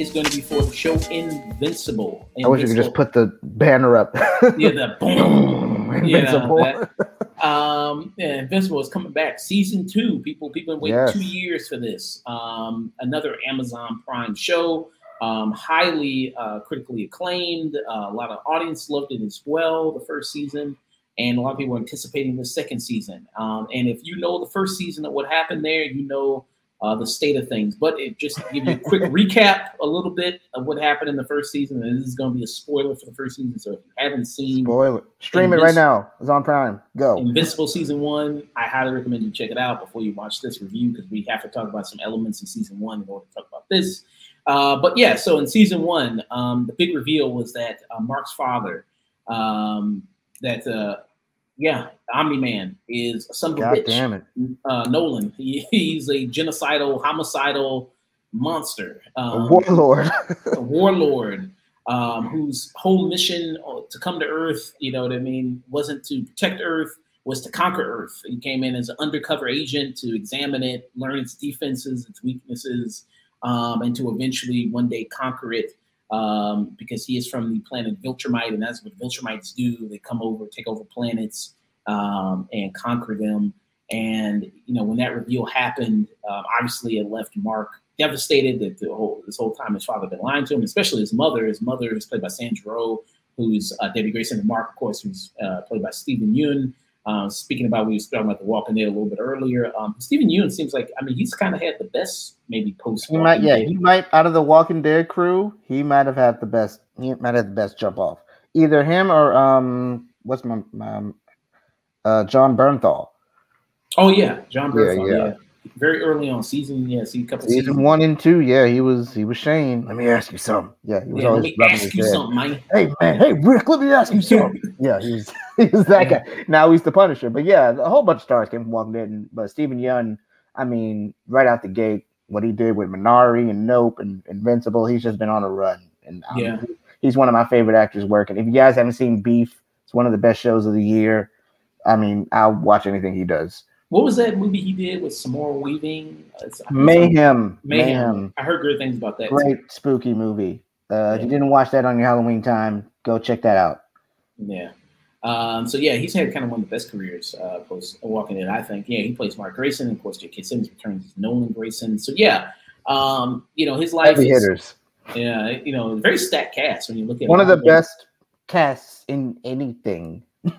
is going to be for the show Invincible. I wish you could just put the banner up. yeah, the boom. Invincible. Yeah, that, um, yeah, Invincible is coming back. Season two. People, people waiting Yes. two years for this. Um, another Amazon Prime show. Um, highly uh, critically acclaimed. Uh, a lot of audience loved it as well. The first season, and a lot of people are anticipating the second season. Um, and if you know the first season of what happened there, you know uh, the state of things. But it just to give you a quick recap, a little bit of what happened in the first season. And this is going to be a spoiler for the first season. So if you haven't seen Spoiler. Stream it right now. It's on Prime. Go. Invincible season one, I highly recommend you check it out before you watch this review because we have to talk about some elements in season one in order to talk about this. Uh, but yeah, so in season one, um, the big reveal was that uh, Mark's father, um, that uh, yeah, Omni Man is a son God bitch. damn it. Uh, Nolan, he, he's a genocidal, homicidal monster. A Um, warlord. a warlord um, whose whole mission uh, to come to Earth, you know what I mean, wasn't to protect Earth, was to conquer Earth. He came in as an undercover agent to examine it, learn its defenses, its weaknesses, um, and to eventually one day conquer it. Um, because he is from the planet Viltrumite, and that's what Viltrumites do. They come over, take over planets, um, and conquer them. And you know, when that reveal happened, um, obviously it left Mark devastated that the whole this whole time his father had been lying to him, especially his mother. His mother is played by Sandra Oh, who's uh, Debbie Grayson, and Mark, of course, who's uh, played by Steven Yeun. Uh, speaking about we were talking about the Walking Dead a little bit earlier. Um, Steven Yeun seems like I mean he's kind of had the best maybe post. He might, yeah, he might out of the Walking Dead crew, he might have had the best. He might have the best jump off. Either him or um, what's my, my uh, Jon Bernthal. Oh yeah, Jon Bernthal. Yeah, yeah. very early on season. Yeah, see a couple Season seasons. one and two, yeah, he was he was Shane. Let me ask you something. Yeah, he was Yeah, let me ask you head. something, man. Hey man, hey Rick, let me ask you something. yeah, he was he was that guy. Now he's the Punisher. But yeah, a whole bunch of stars came from Walking Dead. But Steven Yeun, I mean, right out the gate, what he did with Minari and Nope and Invincible, he's just been on a run. And um, Yeah. he's one of my favorite actors working. If you guys haven't seen Beef, it's one of the best shows of the year. I mean, I'll watch anything he does. What was that movie he did with Samara Weaving? Mayhem, Mayhem. Mayhem, I heard great things about that. too. great spooky movie. Uh, If you didn't watch that on your Halloween time, go check that out. Yeah. Um, so yeah, he's had kind of one of the best careers uh, post Walking Dead. I think. Yeah, he plays Mark Grayson, and of course, J.K. Simmons returns as Nolan Grayson. So yeah, um, you know his life Heavy is hitters. yeah, you know, very stacked cast when you look at One of the best casts in anything.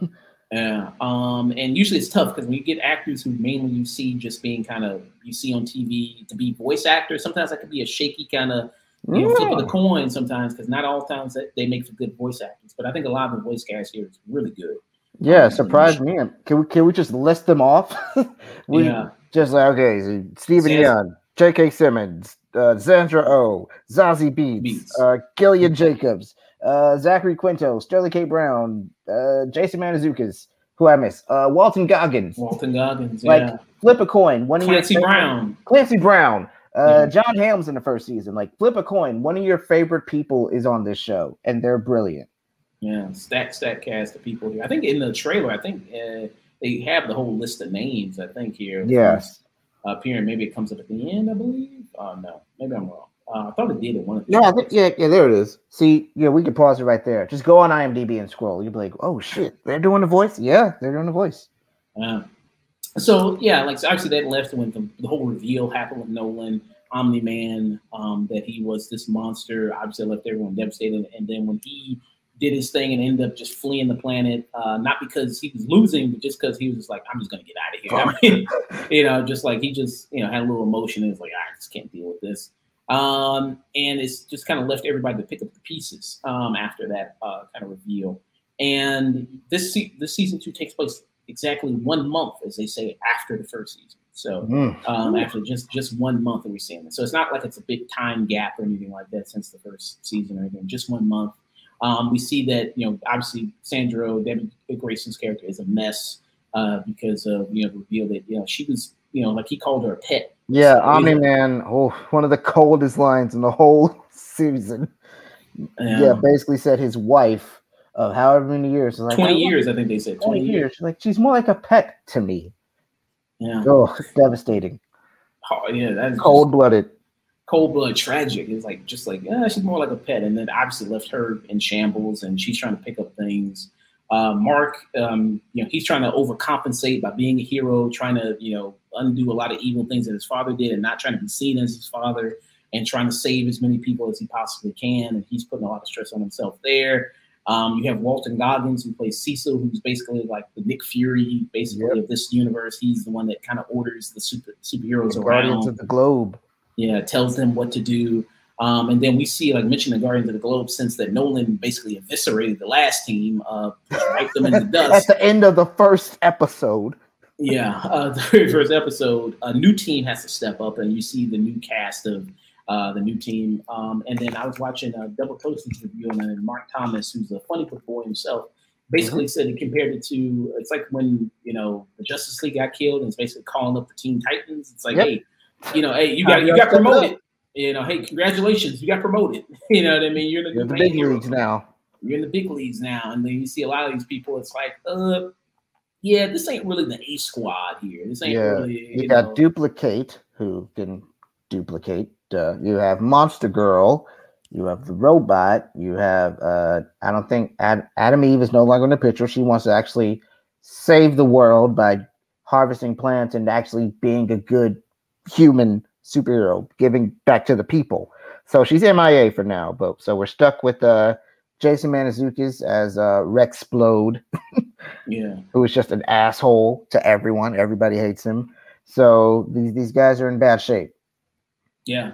Yeah, um, and usually it's tough because when you get actors who mainly you see just being kind of you see on TV to be voice actors, sometimes that could be a shaky kind of you know, flip of the coin sometimes because not all times that they make for good voice actors. But I think a lot of the voice cast here is really good. Yeah, surprised me. Can we can we just list them off? we Yeah. just like okay, so Steven Yeun, J.K. Simmons, uh, Sandra Oh, Zazie Beetz, Beetz. uh, Gillian Jacobs, uh, Zachary Quinto, Sterling K. Brown, uh, Jason Mantzoukas, who I miss, uh, Walton Goggins. Walton Goggins, Like, yeah, Flip a coin. One Clancy Brown. Clancy Brown. Uh, Yeah. John Helms in the first season. Like flip a coin. One of your favorite people is on this show, and they're brilliant. Yeah, stack stack cast of people here. I think in the trailer, I think uh, they have the whole list of names. I think here. Yes. Here, maybe it comes up at the end. I believe. Oh no, maybe I'm wrong. Uh, I thought it did at one of the. Yeah, I think, yeah, yeah. There it is. See, yeah, we could pause it right there. Just go on IMDb and scroll. You'll be like, oh shit, they're doing the voice. Yeah, they're doing the voice. Uh, so yeah, like so obviously that left when the, the whole reveal happened with Nolan, Omni Man, um, that he was this monster. Obviously left everyone devastated. And then when he did his thing and ended up just fleeing the planet, uh, not because he was losing, but just because he was just like, I'm just gonna get out of here. I mean, you know, just like he just you know had a little emotion and was like, I just can't deal with this. Um, and it's just kind of left everybody to pick up the pieces um, after that uh, kind of reveal. And this se- this season two takes place exactly one month, as they say, after the first season. So Mm. um, after just just one month that we're seeing it. So it's not like it's a big time gap or anything like that since the first season or anything. Just one month. Um, we see that you know obviously Sandra Debbie Grayson's character is a mess uh, because of you know the reveal that you know she was you know like he called her a pet. Yeah, So, Omni. Man. Oh, one of the coldest lines in the whole season. yeah basically said his wife of however many years. Like, 20 years, I think they said. 20, 20 years. years. Like she's more like a pet to me. Yeah. Oh, it's devastating. Oh, yeah, that's cold blooded. Cold blood tragic. It's like just like yeah, she's more like a pet, and then obviously left her in shambles, and she's trying to pick up things. Uh, Mark, um, you know, he's trying to overcompensate by being a hero, trying to you know undo a lot of evil things that his father did, and not trying to be seen as his father, and trying to save as many people as he possibly can. And he's putting a lot of stress on himself there. Um, you have Walton Goggins who plays Cecil, who's basically like the Nick Fury, basically yep. of this universe. He's the one that kind of orders the super superheroes the around. Guardians of the Globe. Yeah, tells them what to do. Um, and then we see, like mentioned, the Guardians of the Globe, since that Nolan basically eviscerated the last team, uh, wiped them in the dust. At the end of the first episode. Yeah, uh, the very first episode, a new team has to step up, and you see the new cast of uh, the new team. Um, and then I was watching a double postage interview, on it, and Mark Thomas, who's a funny boy himself, basically mm-hmm. said he compared it to it's like when you know the Justice League got killed, and it's basically calling up the Teen Titans. It's like, yep. hey, you know, hey, you got you got promoted. You know, hey, congratulations, you got promoted. you know what I mean? You're in the, You're the big leagues now. You're in the big leagues now, and then you see a lot of these people. It's like, uh, yeah, this ain't really the A squad here. This ain't yeah. really. You, you got know. duplicate who can duplicate uh, you have Monster Girl, you have the robot, you have uh, I don't think Ad- Atom Eve is no longer in the picture. She wants to actually save the world by harvesting plants and actually being a good human superhero, giving back to the people. So she's MIA for now, but so we're stuck with uh, Jason Mantzoukas as uh, Rex Splode. yeah, who is just an asshole to everyone. Everybody hates him. So these these guys are in bad shape. Yeah.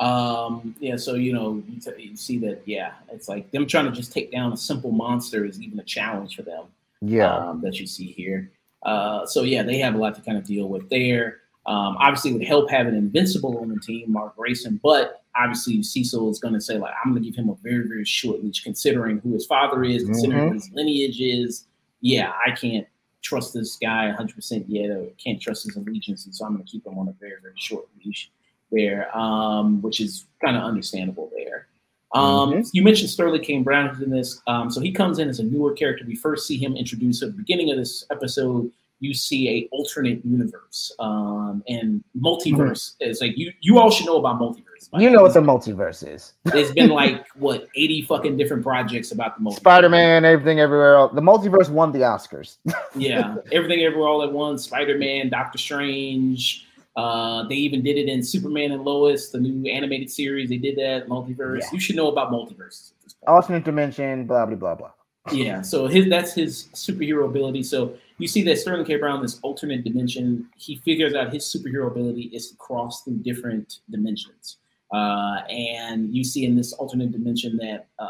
Um, yeah, so you know, you, t- you, see that, yeah, it's like them trying to just take down a simple monster is even a challenge for them. Yeah, um, that you see here. Uh, so yeah, they have a lot to kind of deal with there. Um, obviously, would help having an Invincible on the team, Mark Grayson, but obviously Cecil is going to say like, I'm going to give him a very very short leash, considering who his father is, considering mm-hmm. his lineage is. Yeah, I can't trust this guy 100 percent yet, or can't trust his allegiance, and so I'm going to keep him on a very very short leash there, um, which is kind of understandable there. Um, mm-hmm. You mentioned Sterling K. Brown in this. Um, so he comes in as a newer character. We first see him introduced at the beginning of this episode. You see a alternate universe um, and multiverse. Mm-hmm. It's like you you all should know about multiverse. You know what the multiverse is. There's been like what 80 fucking different projects about the multiverse. Spider-Man, everything everywhere else. The multiverse won the Oscars. yeah, everything everywhere all at once. Spider-Man, Doctor Strange, uh, they even did it in Superman and Lois, the new animated series. They did that multiverse. Yeah. You should know about multiverses. Alternate dimension, blah blah blah blah. Yeah, so his that's his superhero ability. So you see that Sterling K. Brown, this alternate dimension, he figures out his superhero ability is to cross through different dimensions. Uh, and you see in this alternate dimension that uh,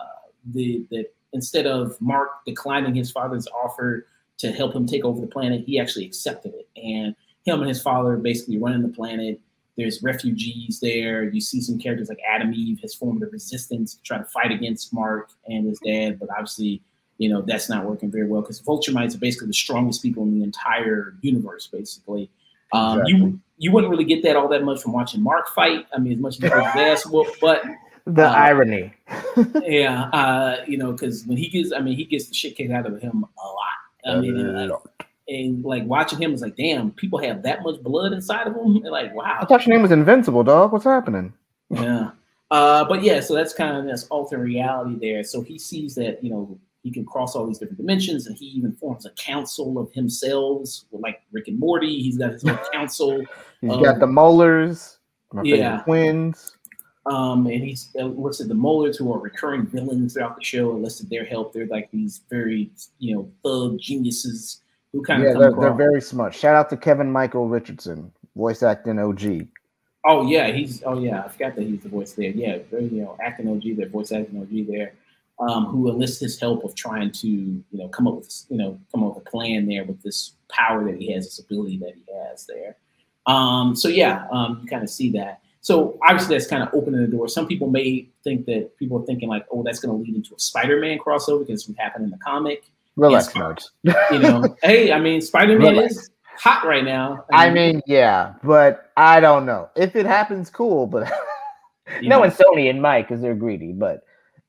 the that instead of Mark declining his father's offer to help him take over the planet, he actually accepted it. And him and his father basically running the planet. There's refugees there. You see some characters like Atom Eve has formed a resistance to try to fight against Mark and his dad, but obviously, you know, that's not working very well because Viltrumites are basically the strongest people in the entire universe, basically. Um, exactly. You you wouldn't really get that all that much from watching Mark fight. I mean, as much as his ass whoop, but the uh, irony. yeah, uh, you know, because when he gets, I mean, he gets the shit kicked out of him a lot. I mean, uh, and like watching him was like, damn, people have that much blood inside of them. like, wow. I thought your name was Invincible, dog. What's happening? Yeah. Uh, but yeah, so that's kind of this alternate reality there. So he sees that, you know, he can cross all these different dimensions and he even forms a council of himself, like Rick and Morty. He's got his own council. He's um, got the Maulers, yeah. twins. Um, and he's uh, listed the Maulers who are recurring villains throughout the show, enlisted their help. They're like these very, you know, thug geniuses who kind yeah, of they're, they're very smart. Shout out to Kevin Michael Richardson, voice acting OG. Oh yeah, he's oh yeah, I forgot that he's the voice there. Yeah, very you know acting OG there, voice acting OG there, um, who enlists his help of trying to you know come up with you know come up with a plan there with this power that he has, this ability that he has there. Um, so yeah, um, you kind of see that. So obviously that's kind of opening the door. Some people may think that people are thinking like, oh, that's going to lead into a Spider-Man crossover because what happened in the comic. Relax, nerds. you know, hey, I mean, Spider Man is hot right now. I mean, I mean, yeah, but I don't know if it happens. Cool, but no, and Sony and Mike because they're greedy. But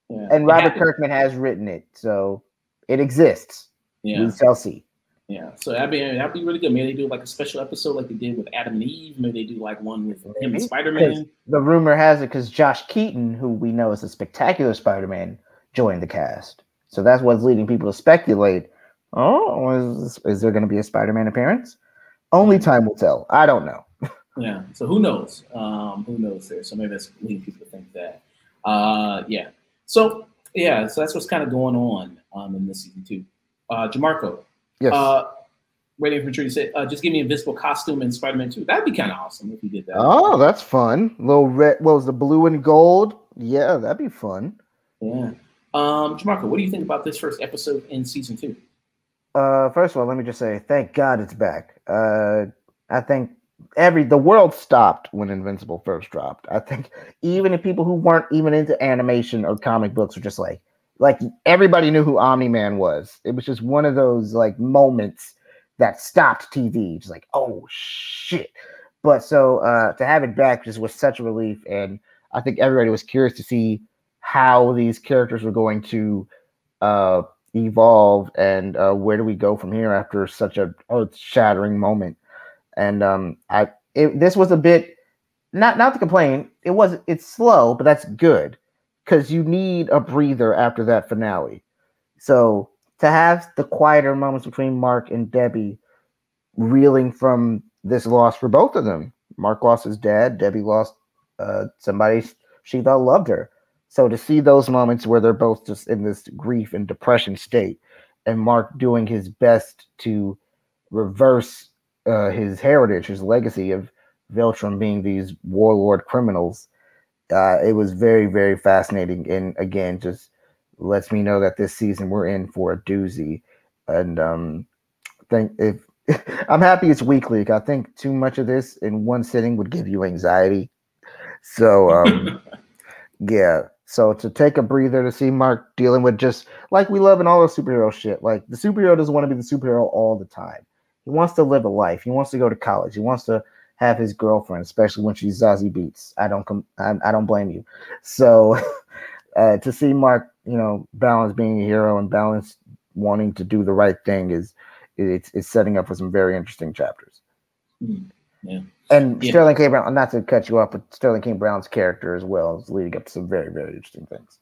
Yeah. And Robert Kirkman has written it, so it exists. Yeah. We shall see. Yeah, so that'd be that'd be really good. Maybe they do like a special episode like they did with Adam and Eve. Maybe they do like one with him and Spider Man. The rumor has it because Josh Keaton, who we know is a spectacular Spider Man, joined the cast. So that's what's leading people to speculate. Oh, is, is there going to be a Spider Man appearance? Only time will tell. I don't know. yeah. So who knows? Um, who knows there? So maybe that's leading people to think that. Uh, yeah. So yeah. So that's what's kind of going on um, in this season too. Uh, Jamarco, Yes. Uh, waiting for to say, uh, just give me a invisible costume in Spider Man 2. That'd be kind of awesome if he did that. Oh, that's fun. Little red, what was the blue and gold? Yeah, that'd be fun. Yeah. Um, Jamarco, what do you think about this first episode in season two? Uh, first of all, let me just say, thank God it's back. Uh, I think every the world stopped when Invincible first dropped. I think even if people who weren't even into animation or comic books were just like, like everybody knew who Omni Man was. It was just one of those like moments that stopped TV. Just like, oh shit. But so uh to have it back just was such a relief. And I think everybody was curious to see how these characters were going to uh evolve and uh where do we go from here after such a earth shattering moment. And um I it, this was a bit not not to complain, it was it's slow, but that's good because you need a breather after that finale. So to have the quieter moments between Mark and Debbie reeling from this loss for both of them. Mark lost his dad, Debbie lost uh, somebody she thought loved her. So to see those moments where they're both just in this grief and depression state, and Mark doing his best to reverse uh, his heritage, his legacy of Viltrum being these warlord criminals, uh, it was very, very fascinating. And again, just lets me know that this season we're in for a doozy. And um, think if I'm happy it's weekly. I think too much of this in one sitting would give you anxiety. So um, yeah. So to take a breather to see Mark dealing with just like we love in all the superhero shit. Like the superhero doesn't want to be the superhero all the time. He wants to live a life. He wants to go to college. He wants to have his girlfriend, especially when she's Zazie Beetz. I don't com- I, I don't blame you. So uh, to see Mark, you know, balance being a hero and balance wanting to do the right thing is it's it's setting up for some very interesting chapters. Yeah. And yeah. Sterling K. Brown, not to cut you off, but Sterling K. Brown's character as well is leading up to some very, very interesting things.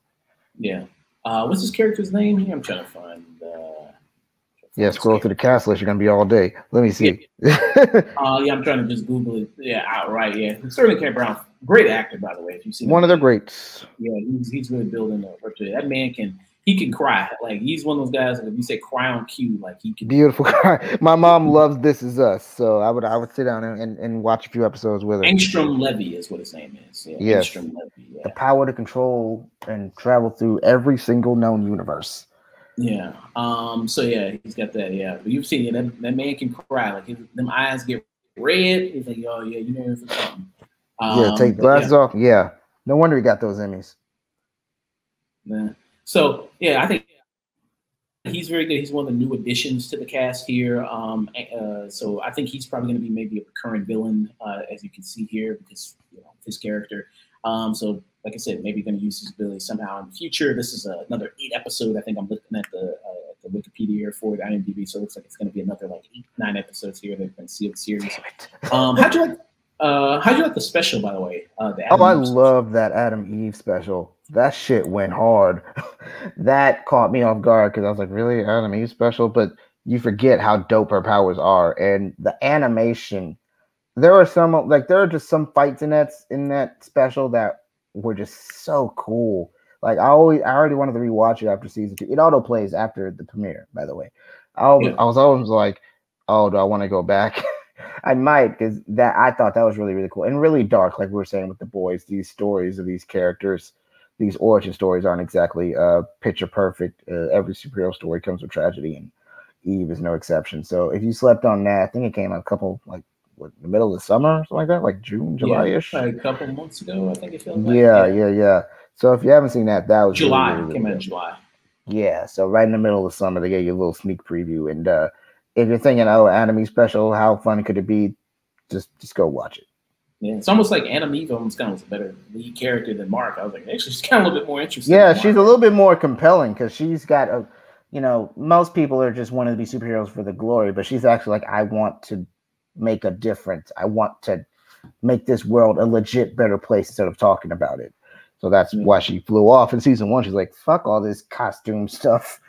Yeah. Uh, what's his character's name here? I'm trying to find. Uh, yeah, scroll through the cast list. You're gonna be all day. Let me see. Yeah. uh, yeah, I'm trying to just Google it. Yeah, outright. Yeah, Sterling K. Brown, great actor by the way. If you see one of the greats. Yeah, he's, he's really building up. That man can he can cry. Like he's one of those guys. Like if you say cry on cue, like he can. Beautiful cry. My mom loves This Is Us, so I would I would sit down and, and, and watch a few episodes with her. Angstrom Levy is what his name is. Yeah, yes. Angstrom Levy. Yeah. The power to control and travel through every single known universe. Yeah. Um. So yeah, he's got that. Yeah. But you've seen it. That, that man can cry. Like his, them eyes get red. He's like, oh yeah, you know something. Um, yeah. Take glasses yeah. off. Yeah. No wonder he got those Emmys. Yeah. So yeah, I think he's very good. He's one of the new additions to the cast here. Um, uh, so I think he's probably going to be maybe a recurring villain, uh, as you can see here, because you know his character. Um, so like I said, maybe going to use his ability somehow in the future. This is another eight episode. I think I'm looking at the uh, the Wikipedia here for the IMDb, so it looks like it's going to be another like eight nine episodes here. They're going to see the series. Um, how'd you like? Uh, how'd you like the special, by the way? Uh, the oh, I love that Atom Eve special. That shit went hard. that caught me off guard because I was like, really, Atom Eve special? But you forget how dope her powers are, and the animation. There are some like there are just some fights in that in that special that were just so cool. Like I always, I already wanted to rewatch it after season two. It auto plays after the premiere, by the way. I, always, yeah. I was always like, oh, do I want to go back? I might because that I thought that was really really cool and really dark, like we were saying with the boys. These stories of these characters, these origin stories aren't exactly uh, picture perfect. Uh, every superhero story comes with tragedy, and Eve is no exception. So if you slept on that, I think it came out a couple like what, the middle of the summer or something like that, like June, July ish. Yeah, like a couple months ago, I think it feels like. Yeah, yeah, yeah. So if you haven't seen that, that was July. Really, really, came out in July. Yeah, so right in the middle of the summer, they gave you a little sneak preview, and uh, if you're thinking, oh, anime special, how fun could it be? Just just go watch it. Yeah, it's almost like Eve almost kind of was a better lead character than Mark. I was like, actually, she's kind of a little bit more interesting. Yeah, she's a little bit more compelling because she's got a, you know, most people are just wanting to be superheroes for the glory, but she's actually like, I want to make a difference. I want to make this world a legit better place instead of talking about it. So that's why she flew off in season one. She's like, fuck all this costume stuff.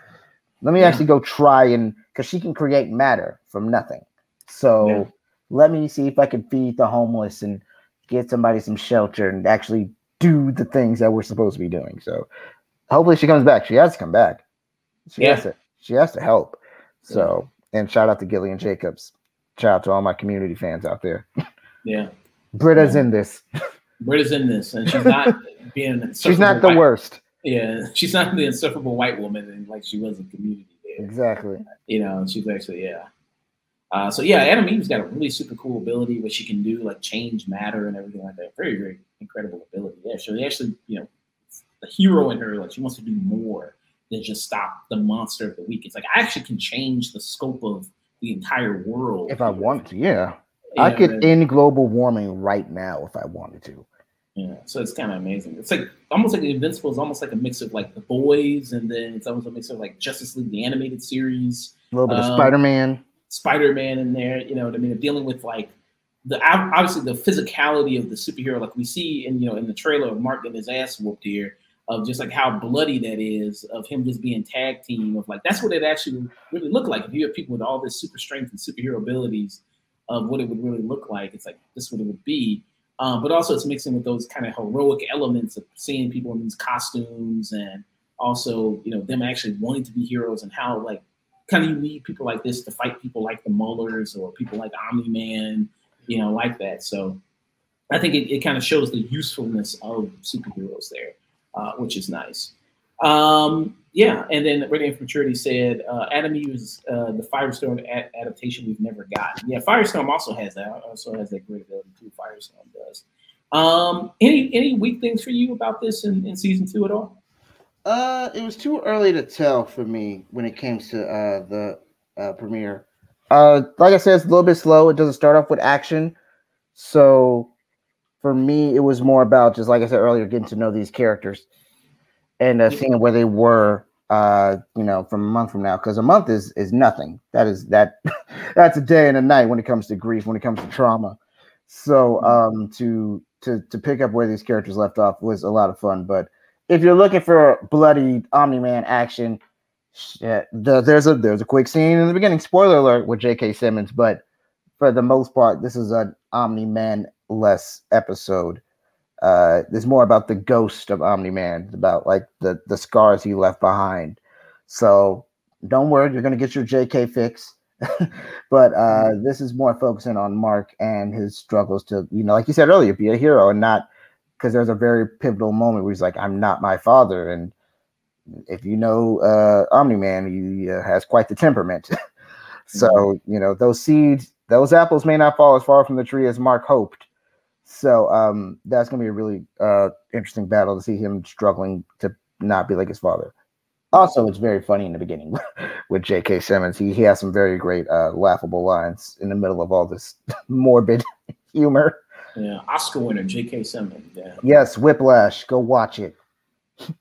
Let me yeah. actually go try and because she can create matter from nothing. So yeah. let me see if I can feed the homeless and get somebody some shelter and actually do the things that we're supposed to be doing. So hopefully she comes back. She has to come back. She yeah. has to she has to help. So and shout out to Gillian Jacobs. Shout out to all my community fans out there. Yeah. Britta's in this. Britta's in this, and she's not being. she's not the white, worst. Yeah, she's not the insufferable white woman, and like she was in Community. Exactly. You know, she's actually yeah. Uh, so yeah, Atom Eve's got a really super cool ability, what she can do, like change matter and everything like that. Very, very incredible ability. Yeah, so actually, you know, the hero in her, like she wants to do more than just stop the monster of the week. It's like I actually can change the scope of the entire world if I want to. Yeah, I could end global warming right now if I wanted to. Yeah, so it's kind of amazing. It's like almost like Invincible is almost like a mix of like The Boys, and then it's almost a mix of like Justice League the animated series, a little bit um, of Spider Man, Spider Man in there. You know, what I mean, dealing with like the obviously the physicality of the superhero, like we see in you know in the trailer of Mark getting his ass whooped here, of just like how bloody that is, of him just being tag team, of like that's what it actually really looked like. If you have people with all this super strength and superhero abilities of what it would really look like. It's like this is what it would be. Um, but also it's mixing with those kind of heroic elements of seeing people in these costumes and also, you know, them actually wanting to be heroes and how like kind of you need people like this to fight people like the Maulers or people like Omni Man, you know, like that. So I think it, it kind of shows the usefulness of superheroes there, uh, which is nice. Um, yeah, and then Radiant Maturity said uh, Eve is uh, the Firestorm a- adaptation we've never gotten. Yeah, Firestorm also has that. Also has that great ability too. Firestorm does. Um, any any weak things for you about this in, in season two at all? Uh, it was too early to tell for me when it came to uh, the uh, premiere. Uh, like I said, it's a little bit slow. It doesn't start off with action, so for me, it was more about just like I said earlier, getting to know these characters and uh, seeing where they were uh you know from a month from now because a month is is nothing. That is that that's a day and a night when it comes to grief when it comes to trauma. So mm-hmm. um to to to pick up where these characters left off was a lot of fun but if you're looking for bloody omni-man action shit, the, there's a there's a quick scene in the beginning spoiler alert with jk simmons but for the most part this is an omni-man less episode uh, it's more about the ghost of Omni Man, about like the the scars he left behind. So don't worry, you're gonna get your JK fix. but uh, mm-hmm. this is more focusing on Mark and his struggles to, you know, like you said earlier, be a hero and not because there's a very pivotal moment where he's like, "I'm not my father," and if you know uh, Omni Man, he uh, has quite the temperament. so mm-hmm. you know those seeds, those apples may not fall as far from the tree as Mark hoped, so um, that's gonna be a really uh, interesting battle to see him struggling to not be like his father. Also, it's very funny in the beginning with J.K. Simmons. He, he has some very great uh, laughable lines in the middle of all this morbid humor. Yeah, Oscar winner J.K. Simmons. Yeah. Yes, Whiplash. Go watch it.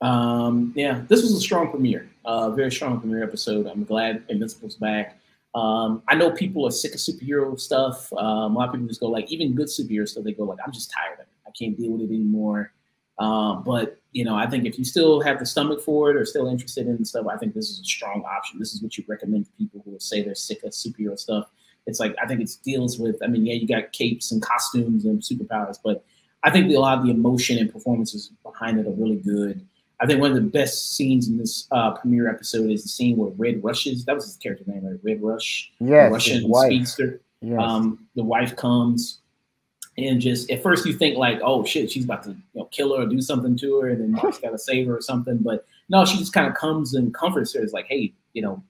Um, yeah, this was a strong premiere. Uh, very strong premiere episode. I'm glad Invincible's back. Um, I know people are sick of superhero stuff. Um, a lot of people just go like, even good superhero stuff, they go like, I'm just tired of it. I can't deal with it anymore. Uh, but you know, I think if you still have the stomach for it or still interested in stuff, I think this is a strong option. This is what you recommend to people who say they're sick of superhero stuff. It's like I think it deals with. I mean, yeah, you got capes and costumes and superpowers, but I think a lot of the emotion and performances behind it are really good. I think one of the best scenes in this uh, premiere episode is the scene where Red rushes. That was his character name, right? Red Rush. Yes, Russian speedster. Yes. Um, the wife comes and just at first you think like, oh shit, she's about to you know kill her or do something to her, and then Mark's got to save her or something. But no, she just kind of comes and comforts her. It's like, hey, you know,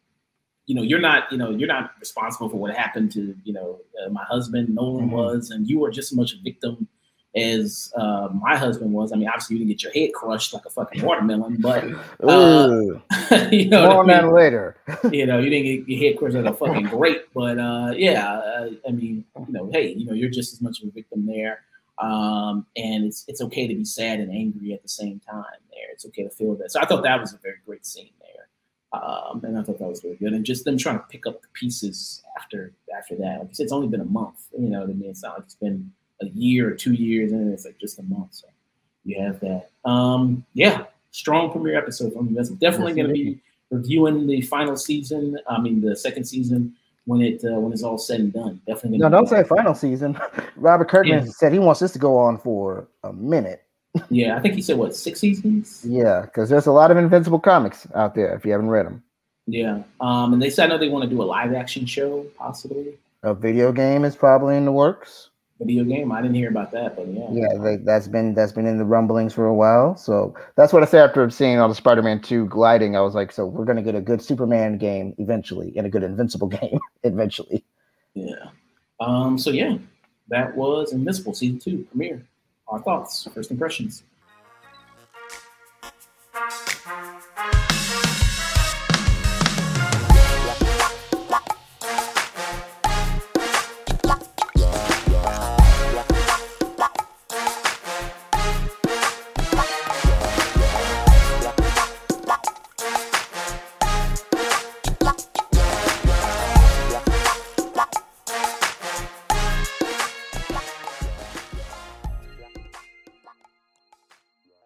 you know, you're not, you know, you're not responsible for what happened to, you know, uh, my husband Nolan mm-hmm. was, and you were just as much a victim as uh, my husband was. I mean, obviously you didn't get your head crushed like a fucking watermelon, but uh, you know, more on that later. you know, you didn't get your head crushed like a fucking grape, but uh, yeah, uh, I mean, you know, hey, you know, you're just as much of a victim there. Um, and it's it's okay to be sad and angry at the same time. There, it's okay to feel that. So I thought that was a very great scene there, um, and I thought that was really good. And just them trying to pick up the pieces after after that. Like I said, it's only been a month. You know what I mean? It's not like it's been a year or two years, and it's like just a month. So you have that. Um, yeah, strong premiere episode from That's definitely going to be reviewing the final season. I mean, the second season when it uh, when it's all said and done. Definitely. No, don't say final season. Robert Kirkman yeah. said he wants this to go on for a minute. yeah, I think he said what six seasons. Yeah, because there's a lot of Invincible comics out there if you haven't read them. Yeah, um, and they said I know they want to do a live action show possibly. A video game is probably in the works video game. I didn't hear about that, but yeah. Yeah, they, that's been that's been in the rumblings for a while. So that's what I said after seeing all the Spider-Man 2 gliding. I was like, so we're gonna get a good Superman game eventually and a good Invincible game eventually. Yeah. Um, so yeah, that was Invincible season two premiere. Our thoughts, first impressions.